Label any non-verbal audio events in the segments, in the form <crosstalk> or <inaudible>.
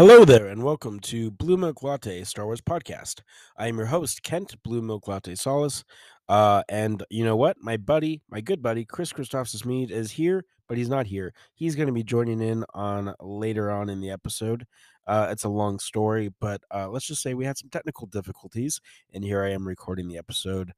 Hello there, and welcome to Blue Milk Latte Star Wars podcast. I am your host, Kent Blue Milk Latte Salas. Uh, and you know what? My buddy, my good buddy, Chris Christophsis Meade is here, but he's not here. He's going to be joining in on later on in the episode. Uh, it's a long story, but uh, let's just say we had some technical difficulties, and here I am recording the episode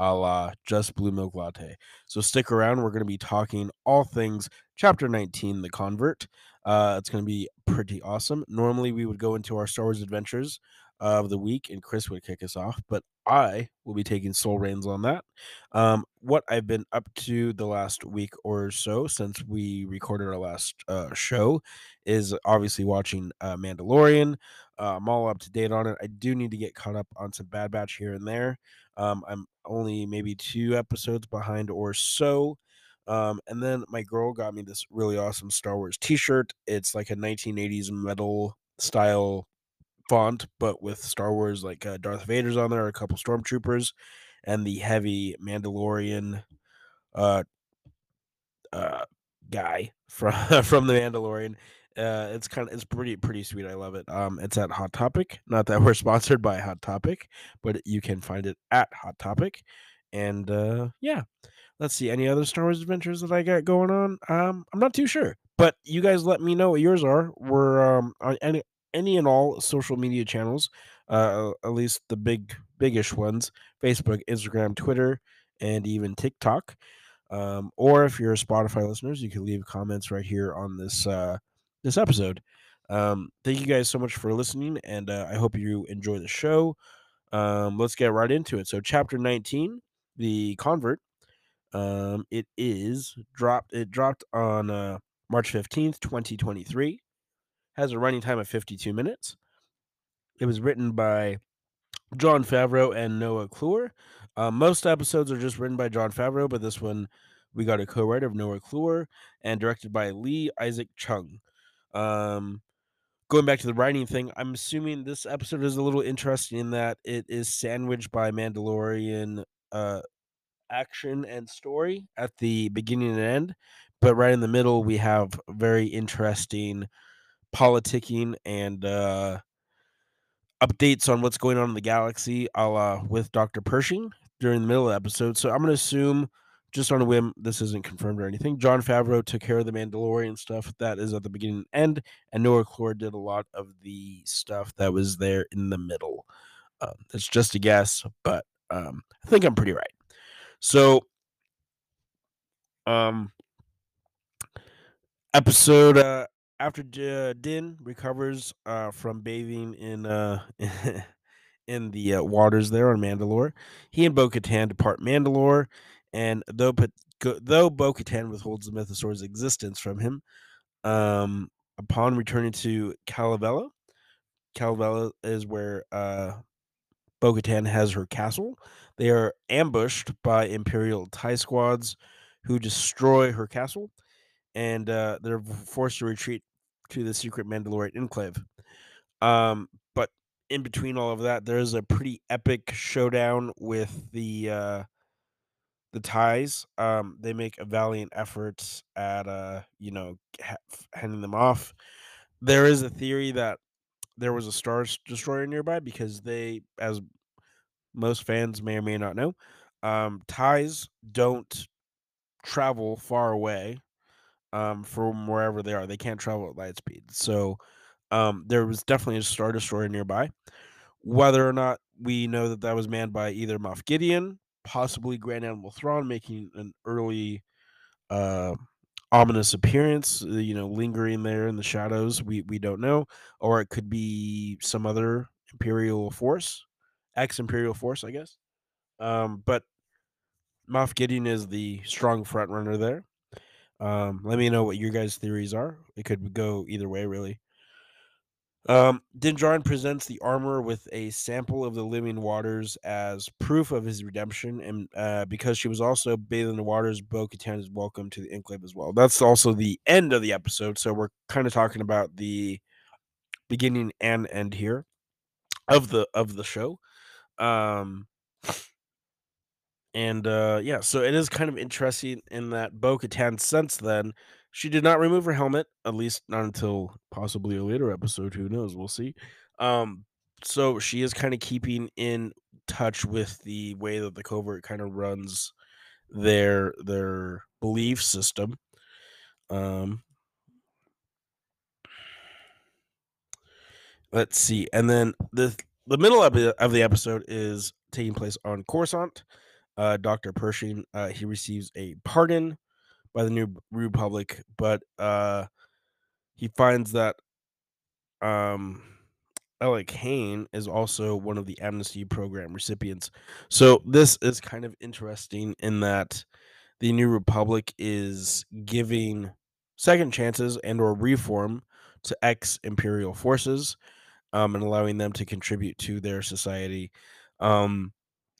a la Just Blue Milk Latte. So stick around. We're going to be talking all things Chapter 19, The Convert. Uh, it's going to be pretty awesome. Normally, we would go into our Star Wars adventures of the week, and Chris would kick us off, but I will be taking sole reins on that. Um, what I've been up to the last week or so since we recorded our last uh, show is obviously watching uh, Mandalorian. Uh, I'm all up to date on it. I do need to get caught up on some Bad Batch here and there. Um, I'm only maybe two episodes behind or so. Um, and then my girl got me this really awesome Star Wars T-shirt. It's like a 1980s metal style font, but with Star Wars like uh, Darth Vader's on there, a couple stormtroopers, and the heavy Mandalorian uh, uh, guy <laughs> from from the Mandalorian. Uh, it's kind of it's pretty pretty sweet. I love it. Um, it's at Hot Topic. Not that <laughs> we're sponsored by Hot Topic, but you can find it at Hot Topic. And uh, yeah, let's see. Any other Star Wars adventures that I got going on? Um, I'm not too sure, but you guys let me know what yours are. We're um on any any and all social media channels, uh, at least the big biggish ones: Facebook, Instagram, Twitter, and even TikTok. Um, or if you're a Spotify listeners, you can leave comments right here on this uh, this episode. Um, thank you guys so much for listening, and uh, I hope you enjoy the show. Um, let's get right into it. So, chapter 19, the convert. Um, it is dropped. It dropped on uh, March 15th, 2023. Has a running time of 52 minutes. It was written by Jon Favreau and Noah Kloor. Um, most episodes are just written by Jon Favreau, but this one we got a co-writer of Noah Kloor and directed by Lee Isaac Chung. Um, going back to the writing thing, I'm assuming this episode is a little interesting in that it is sandwiched by Mandalorian uh, action and story at the beginning and end, but right in the middle we have very interesting politicking and uh, updates on what's going on in the galaxy, a la with Doctor Pershing during the middle of the episode. So I'm going to assume just on a whim, this isn't confirmed or anything. Jon Favreau took care of the Mandalorian stuff that is at the beginning and end, and Noah Kloor did a lot of the stuff that was there in the middle. Um, it's just a guess, but um, I think I'm pretty right. So, um, episode uh, after uh, Din recovers uh, from bathing in uh, <laughs> in the uh, waters there on Mandalore, he and Bo-Katan depart Mandalore and though though Bo Katan withholds the Mythosaur's existence from him, um, upon returning to Kalevala, Kalevala is where uh, Bo Katan has her castle. They are ambushed by Imperial TIE squads who destroy her castle, and uh, they're forced to retreat to the secret Mandalorian enclave. Um, but in between all of that, there's a pretty epic showdown with the uh, the ties um they make a valiant effort at uh you know ha- handing them off. There is a theory that there was a star destroyer nearby because they as most fans may or may not know um ties don't travel far away um from wherever they are. They can't travel at light speed. So um there was definitely a star destroyer nearby. Whether or not we know that that was manned by either Moff Gideon possibly Grand Admiral Thrawn making an early uh, ominous appearance, uh, you know, lingering there in the shadows. We we don't know, or it could be some other Imperial force, ex Imperial force, I guess. Um, but Moff Gideon is the strong front runner there. Um, let me know what your guys' theories are. It could go either way, really. Um, Din Djarin presents the armor with a sample of the living waters as proof of his redemption, and uh, because she was also bathed in the waters, Bo Katan is welcome to the enclave as well. That's also the end of the episode, so we're kind of talking about the beginning and end here of the of the show. Um, and uh, yeah, so it is kind of interesting in that Bo Katan since then She did not remove her helmet, at least not until possibly a later episode. Who knows? We'll see. Um, so she is kind of keeping in touch with the way that the covert kind of runs their their belief system. Um, let's see, and then the the middle of the, of the episode is taking place on Coruscant. Uh, Doctor Pershing uh, he receives a pardon by the New Republic, but uh, he finds that um, Elia Kane is also one of the amnesty program recipients. So this is kind of interesting in that the New Republic is giving second chances and or reform to ex imperial forces um, and allowing them to contribute to their society. Um,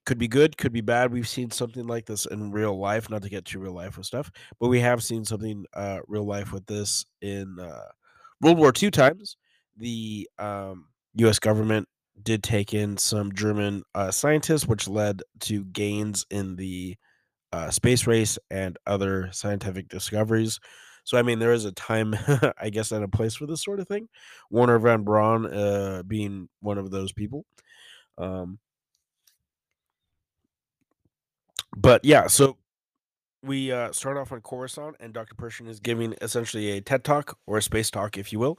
could be good, could be bad. We've seen something like this in real life, not to get too real life with stuff, but we have seen something uh, real life with this in uh, World War II times. The um, U.S. government did take in some German uh, scientists, which led to gains in the uh, space race and other scientific discoveries. So, I mean, there is a time, <laughs> I guess, and a place for this sort of thing. Wernher von Braun uh, being one of those people. Um, but yeah, so we uh, start off on Coruscant, and Dr. Pershing is giving essentially a TED talk or a space talk, if you will,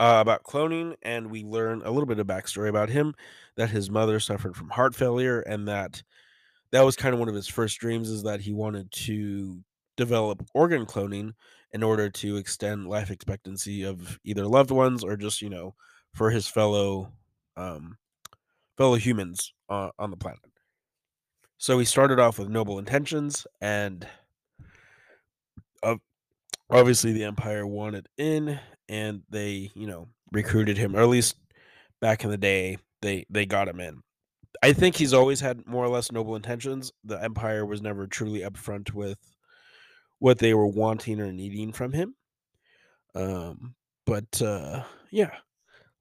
uh, about cloning. And we learn a little bit of backstory about him that his mother suffered from heart failure, and that that was kind of one of his first dreams is that he wanted to develop organ cloning in order to extend life expectancy of either loved ones or just you know for his fellow um, fellow humans uh, on the planet. So he started off with noble intentions, and obviously the Empire wanted in, and they, you know, recruited him, or at least back in the day, they they got him in. I think he's always had more or less noble intentions. The Empire was never truly upfront with what they were wanting or needing from him. Um, but uh, yeah,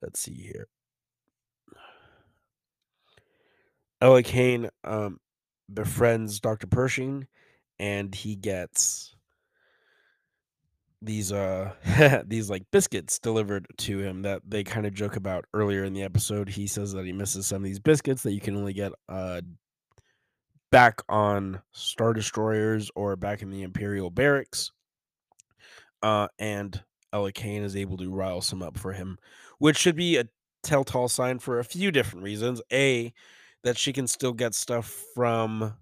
let's see here. Elia Kane um, befriends Dr. Pershing, and he gets these uh <laughs> these like biscuits delivered to him that they kind of joke about earlier in the episode. He says that he misses some of these biscuits that you can only get uh back on star destroyers or back in the imperial barracks. Uh and Elia Kane is able to rile some up for him, which should be a telltale sign for a few different reasons. A that she can still get stuff from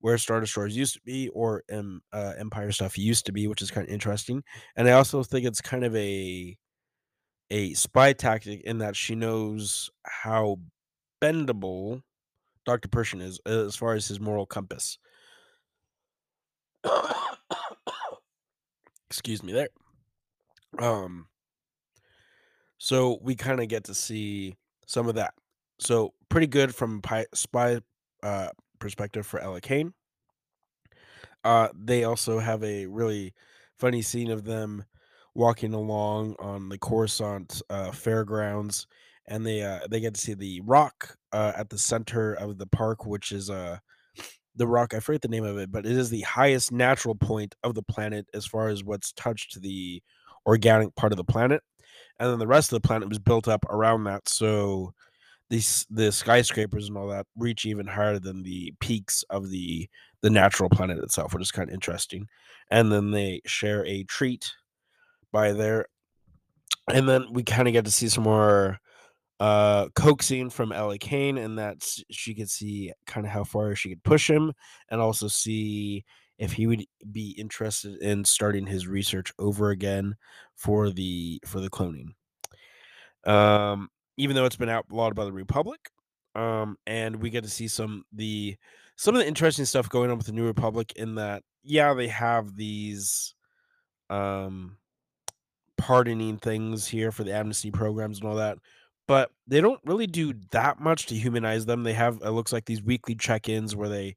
where Star Destroyers used to be or um, uh, Empire stuff used to be, which is kind of interesting. And I also think it's kind of a a spy tactic in that she knows how bendable Dr. Pershing is uh, as far as his moral compass. Excuse me there. Um so we kind of get to see some of that. So pretty good from pi- spy uh perspective for Ella Kane. Uh, they also have a really funny scene of them walking along on the Coruscant uh, fairgrounds, and they uh, they get to see the rock uh, at the center of the park, which is uh the rock. I forget the name of it, but it is the highest natural point of the planet as far as what's touched the organic part of the planet, and then the rest of the planet was built up around that. So these the skyscrapers and all that reach even higher than the peaks of the the natural planet itself, which is kind of interesting. And then they share a treat by there, and then we kind of get to see some more uh coaxing from Ellie Kane, and that she could see kind of how far she could push him, and also see if he would be interested in starting his research over again for the for the cloning. Um, even though it's been outlawed by the Republic, um, and we get to see some the some of the interesting stuff going on with the New Republic in that yeah they have these um pardoning things here for the amnesty programs and all that but they don't really do that much to humanize them. They have it looks like these weekly check-ins where they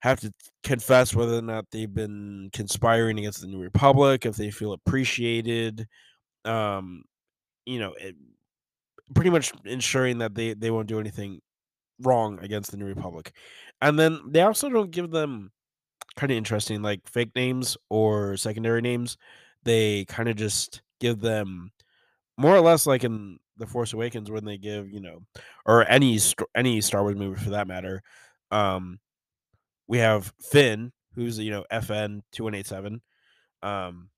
have to confess whether or not they've been conspiring against the new republic if they feel appreciated um you know it, pretty much ensuring that they they won't do anything wrong against the new republic and then they also don't give them kind of interesting, like fake names or secondary names. They kind of just give them more or less like in the Force Awakens when they give you know, or any any Star Wars movie for that matter. Um, we have Finn, who's you know FN two one eight seven. Um,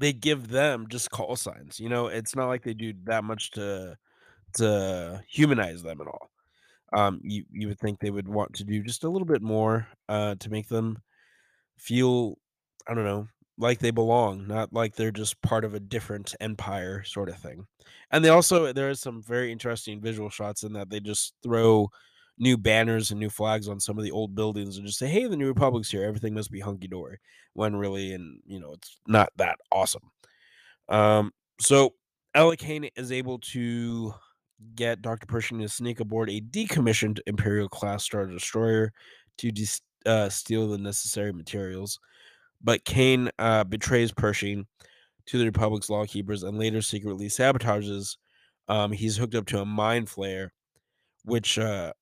they give them just call signs. You know, it's not like they do that much to to humanize them at all. Um, you you would think they would want to do just a little bit more uh, to make them feel, I don't know, like they belong, not like they're just part of a different empire sort of thing. And they also there is some very interesting visual shots in that they just throw new banners and new flags on some of the old buildings and just say, "Hey, the New Republic's here. Everything must be hunky dory." When really, and you know, it's not that awesome. Um, so Ella Kane is able to get Dr. Pershing to sneak aboard a decommissioned Imperial class Star Destroyer to de- uh, steal the necessary materials. But Kane uh, betrays Pershing to the Republic's lawkeepers and later secretly sabotages. Um, he's hooked up to a mind flare, which uh,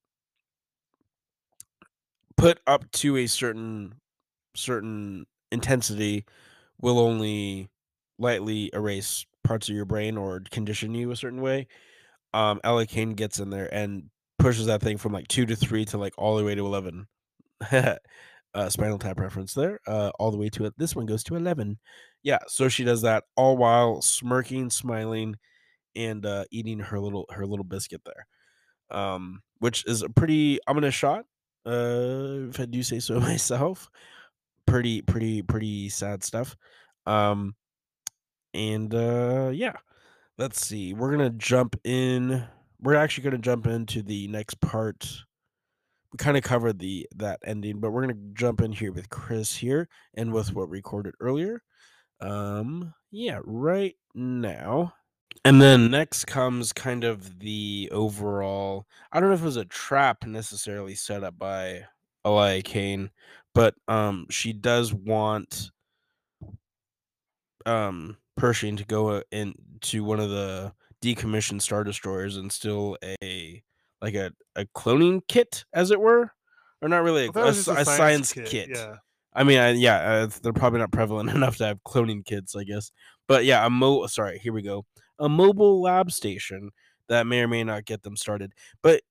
put up to a certain certain intensity will only lightly erase parts of your brain or condition you a certain way. Um, Ella Kane gets in there and pushes that thing from like two to three to like all the way to eleven. <laughs> uh, Spinal Tap reference there. Uh, all the way to it. This one goes to eleven. Yeah, so she does that all while smirking, smiling, and uh, eating her little her little biscuit there. Um, which is a pretty ominous shot. Uh, if I do say so <laughs> myself. Pretty, pretty, pretty sad stuff. Um, and uh, yeah, let's see. We're gonna jump in. We're actually gonna jump into the next part. We kind of covered the that ending, but we're gonna jump in here with Chris here and with what recorded earlier. Um, yeah, right now. And then next comes kind of the overall. I don't know if it was a trap necessarily set up by Elia Kane, but um, she does want um Pershing to go uh, into one of the decommissioned star destroyers and steal a like a, a cloning kit, as it were, or not really a, Well, a just a science, kit. Yeah. I mean, I, yeah, uh, they're probably not prevalent <laughs> enough to have cloning kits, I guess. But yeah, a mo. Sorry, here we go. A mobile lab station that may or may not get them started. But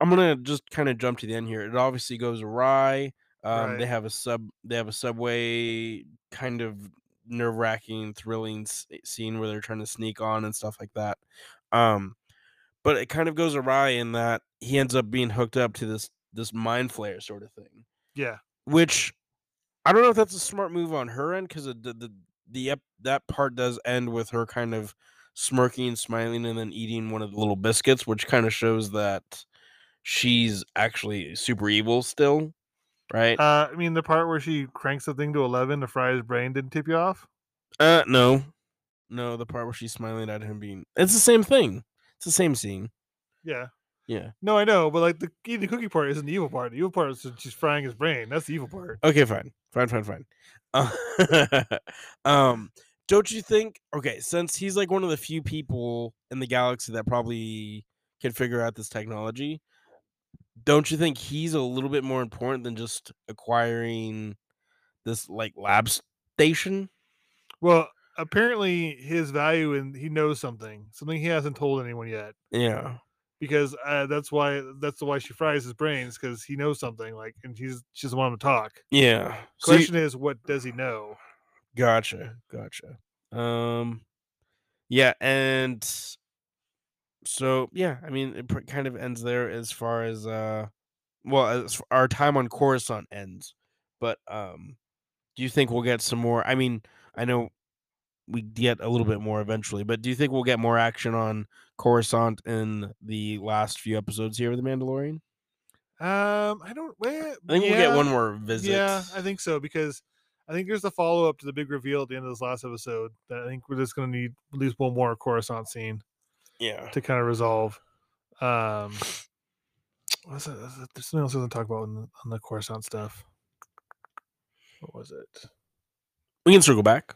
I'm gonna just kind of jump to the end here. It obviously goes awry. Um, They have a sub. They have a subway kind of nerve wracking, thrilling s- scene where they're trying to sneak on and stuff like that. Um, but it kind of goes awry in that he ends up being hooked up to this this mind flare sort of thing Yeah. which I don't know if that's a smart move on her end because the the the ep- that part does end with her kind of smirking, and smiling, and then eating one of the little biscuits, which kind of shows that she's actually super evil still, right? Uh, I mean, the part where she cranks the thing to 11 to fry his brain didn't tip you off? Uh, no, no, the part where she's smiling at him being it's the same thing. It's the same scene. Yeah. Yeah. No, I know, but like the eating the cookie part isn't the evil part. The evil part is that she's frying his brain. That's the evil part. Okay, fine, fine, fine, fine. Uh, <laughs> um, don't you think? Okay, since he's like one of the few people in the galaxy that probably can figure out this technology, don't you think he's a little bit more important than just acquiring this like lab station? Well, apparently his value and he knows something, something he hasn't told anyone yet. Yeah, Because uh, that's why that's the why she fries his brains because he knows something. Like, and she's she doesn't want him to talk. yeah. So you- Question is, what does he know? Gotcha, gotcha. Um, yeah, and so yeah, I mean, it pr- kind of ends there as far as uh, well, as our time on Coruscant ends. But um, do you think we'll get some more? I mean, I know we get a little bit more eventually, but do you think we'll get more action on Coruscant in the last few episodes here of The Mandalorian? Um, I don't. Well, I think we'll get one more visit. Yeah, I think so because I think there's the follow up to the big reveal at the end of this last episode that I think we're just going to need at least one more Coruscant scene yeah. to kind of resolve. Um, what's that? There's something else I want to talk about on the, on the Coruscant stuff. What was it? We can circle back.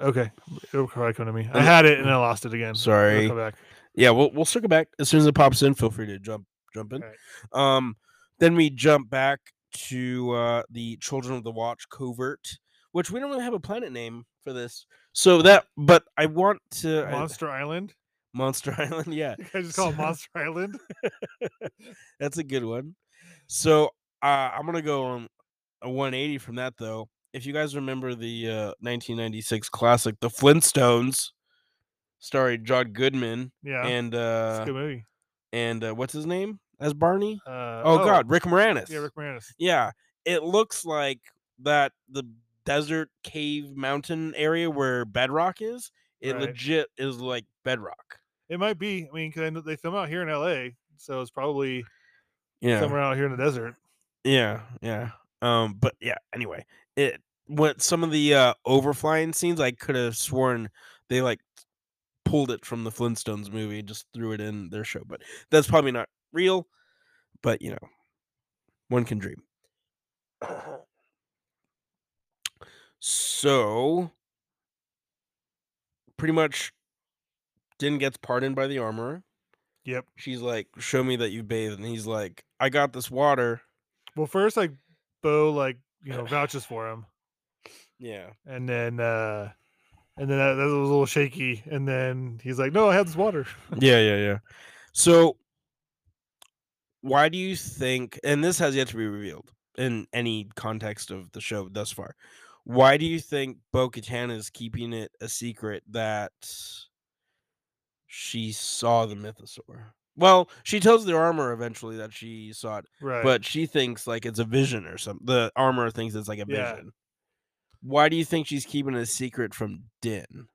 Okay, it'll probably come to me. I had it and I lost it again. It'll Sorry. come back. Yeah, we'll we'll circle back as soon as it pops in. Feel free to jump jump in. Alright. Um, then we jump back to uh, the Children of the Watch covert, which we don't really have a planet name for this. So that, but I want to I- Monster Island. Monster <laughs> Island. Yeah, guys just call it Monster Island. <laughs> that's a good one. So uh, I'm gonna go on a 180 from that though. If you guys remember the uh, 1996 classic, The Flintstones, starring John Goodman Yeah, and uh, good movie. and uh, what's his name as Barney? Uh, Oh, God, Rick Moranis. Yeah, Rick Moranis. Yeah, it looks like that the desert cave mountain area where Bedrock is. It Right. legit is like Bedrock. It might be. I mean, because they film out here in L.A., so it's probably Yeah, somewhere out here in the desert. yeah, yeah. Um, but yeah. Anyway, it what some of the uh overflying scenes I could have sworn they like pulled it from the Flintstones movie, just threw it in their show, but that's probably not real. But you know, one can dream. <clears throat> So, pretty much, Din gets pardoned by the armorer. Yep. She's like, "Show me that you bathed," and he's like, "I got this water." Well, first, like Bo, like you know, vouches for him, Yeah, and then, uh and then that, that was a little shaky, and then he's like, "No, I have this water." <laughs> yeah, yeah, yeah. So, why do you think? And this has yet to be revealed in any context of the show thus far. Why do you think Bo Katan is keeping it a secret that she saw the mythosaur? Well, she tells the armor eventually that she saw it, Right. but she thinks like it's a vision or something. The armor thinks it's like a Yeah. vision. Why do you think she's keeping it a secret from Din?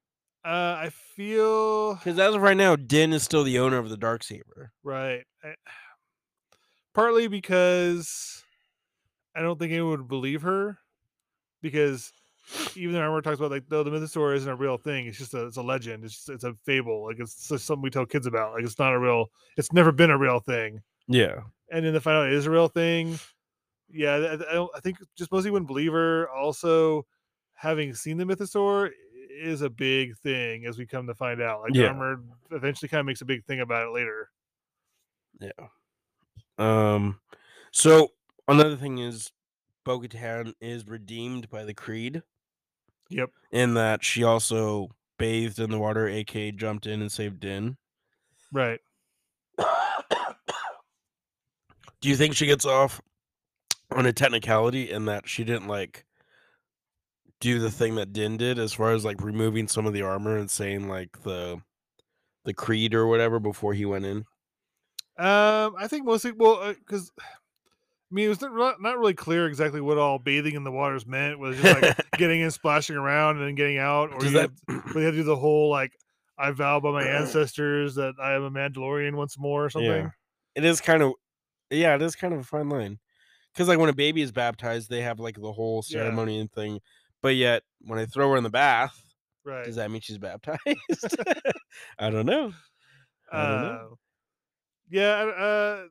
uh, I feel Because as of right now, Din is still the owner of the dark saber. right. I, <sighs> partly because I don't think anyone would believe her, because even the armor talks about like though the mythosaur isn't a real thing, it's just a it's a legend. It's just, it's a fable. Like it's just something we tell kids about. Like it's not a real. It's never been a real thing. Yeah. and then the final is a real thing. Yeah, I, I, don't, I think just mostly wouldn't believe her. Also, having seen the mythosaur is a big thing as we come to find out. Like Yeah. armor eventually kind of makes a big thing about it later. Yeah. Um. So another thing is, Bo-Katan is redeemed by the Creed Yep. in that she also bathed in the water, aka jumped in and saved Din. Right. Do you think she gets off on a technicality in that she didn't like do the thing that Din did as far as like removing some of the armor and saying like the the creed or whatever before he went in? Um, I think mostly well because. I mean, it was not, not really clear exactly what all bathing in the waters meant. Was it just like <laughs> getting in, splashing around, and then getting out, or Does you that <clears throat> had, to do the whole like, "I vow by my <clears throat> ancestors that I am a Mandalorian once more" or something. Yeah. It is kind of yeah, it is kind of a fine line. Cuz like when a baby is baptized, they have like the whole Yeah. ceremony and thing. But yet when I throw her in the bath, Right. does that mean she's baptized? <laughs> I don't know. I don't know. Uh, yeah, uh,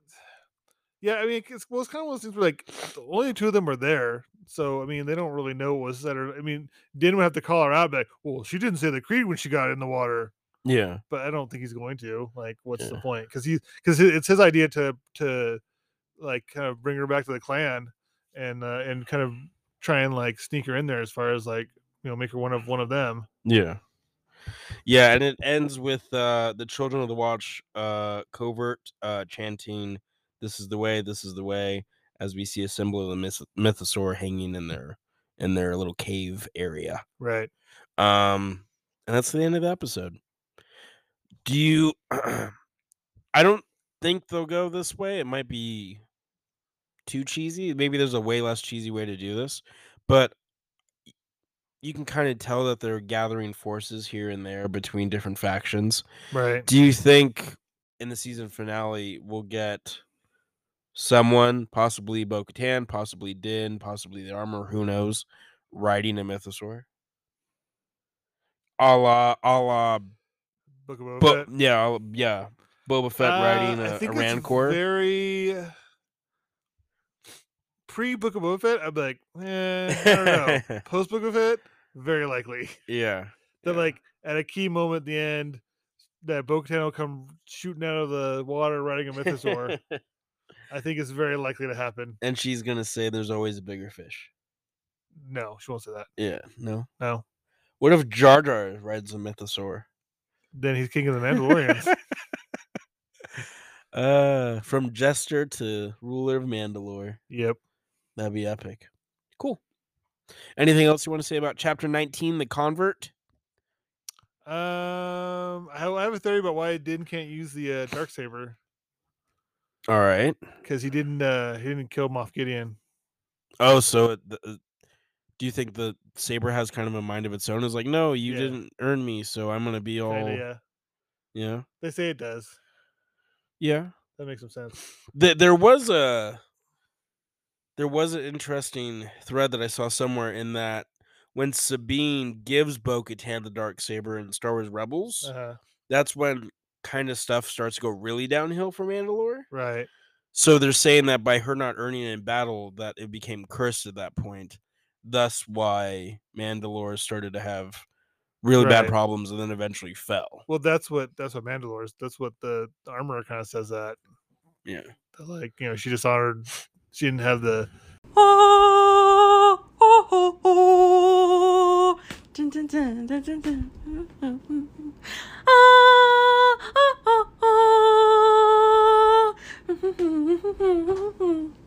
yeah. I mean, it's, well, it's kind of one of those things where like only two of them are there, so I mean, they don't really know what was said. Or I mean, Din would have to call her out, like, "Well, she didn't say the creed when she got in the water," Yeah. but I don't think he's going to. Like, what's the point? Because he, because it's his idea to to like kind of bring her back to the clan and uh, and kind of try and like sneak her in there as far as like you know make her one of one of them. Yeah. Yeah, and it ends with uh the children of the watch uh covert uh chanting this is the way, this is the way as we see a symbol of the myth- mythosaur hanging in their in their little cave area. Right. Um and that's the end of the episode. Do you <clears throat> I don't think they'll go this way. It might be too cheesy. Maybe there's a way less cheesy way to do this, but you can kind of tell that they're gathering forces here and there between different factions. Right. Do you think in the season finale we'll get someone, possibly Bo Katan, possibly Din, possibly the armor, who knows, riding a mythosaur? A la, a la, Book of Boba Bo- Fett. yeah, a yeah, Boba Fett riding Uh, I a, a think it's Rancor. Very pre Book of Boba Fett, I'd be like, eh, I don't know. <laughs> Post Book of Fett, very likely yeah, <laughs> that yeah. like at a key moment at the end, that Bo Katan will come shooting out of the water riding a mythosaur. <laughs> I think it's very likely to happen. and she's gonna say there's always a bigger fish. No, she won't say that. Yeah, no. No. What if Jar Jar rides a mythosaur? Then he's king of the Mandalorians. <laughs> Uh, from jester to ruler of Mandalore. yep. That'd be epic. Cool. Anything else you want to say about chapter 19, the convert? Um, I have- a theory about why Din can't use the uh, dark saber All right. because he didn't. Uh, he didn't kill Moff Gideon. Oh, so it, the, uh, do you think the saber has kind of a mind of its own? It's like, no, you Yeah. didn't earn me, so I'm gonna be all, Kinda, yeah. yeah, They say it does. yeah. That makes some sense. Th- there was a there was an interesting thread that I saw somewhere in that when Sabine gives Bo-Katan the dark saber in Star Wars Rebels, Uh-huh. that's when kind of stuff starts to go really downhill for Mandalore. Right. So they're saying that by her not earning in battle, that it became cursed at that point. Thus, why Mandalore started to have really bad problems and then eventually fell. Well, that's what that's what Mandalore's. That's what the, the armor kind of says that. Yeah. that, Like you know, she dishonored. She didn't have the. <laughs> Oh, oh, oh, oh. 噔噔噔噔噔噔，嗯嗯嗯，啊啊啊啊，嗯嗯嗯嗯嗯嗯。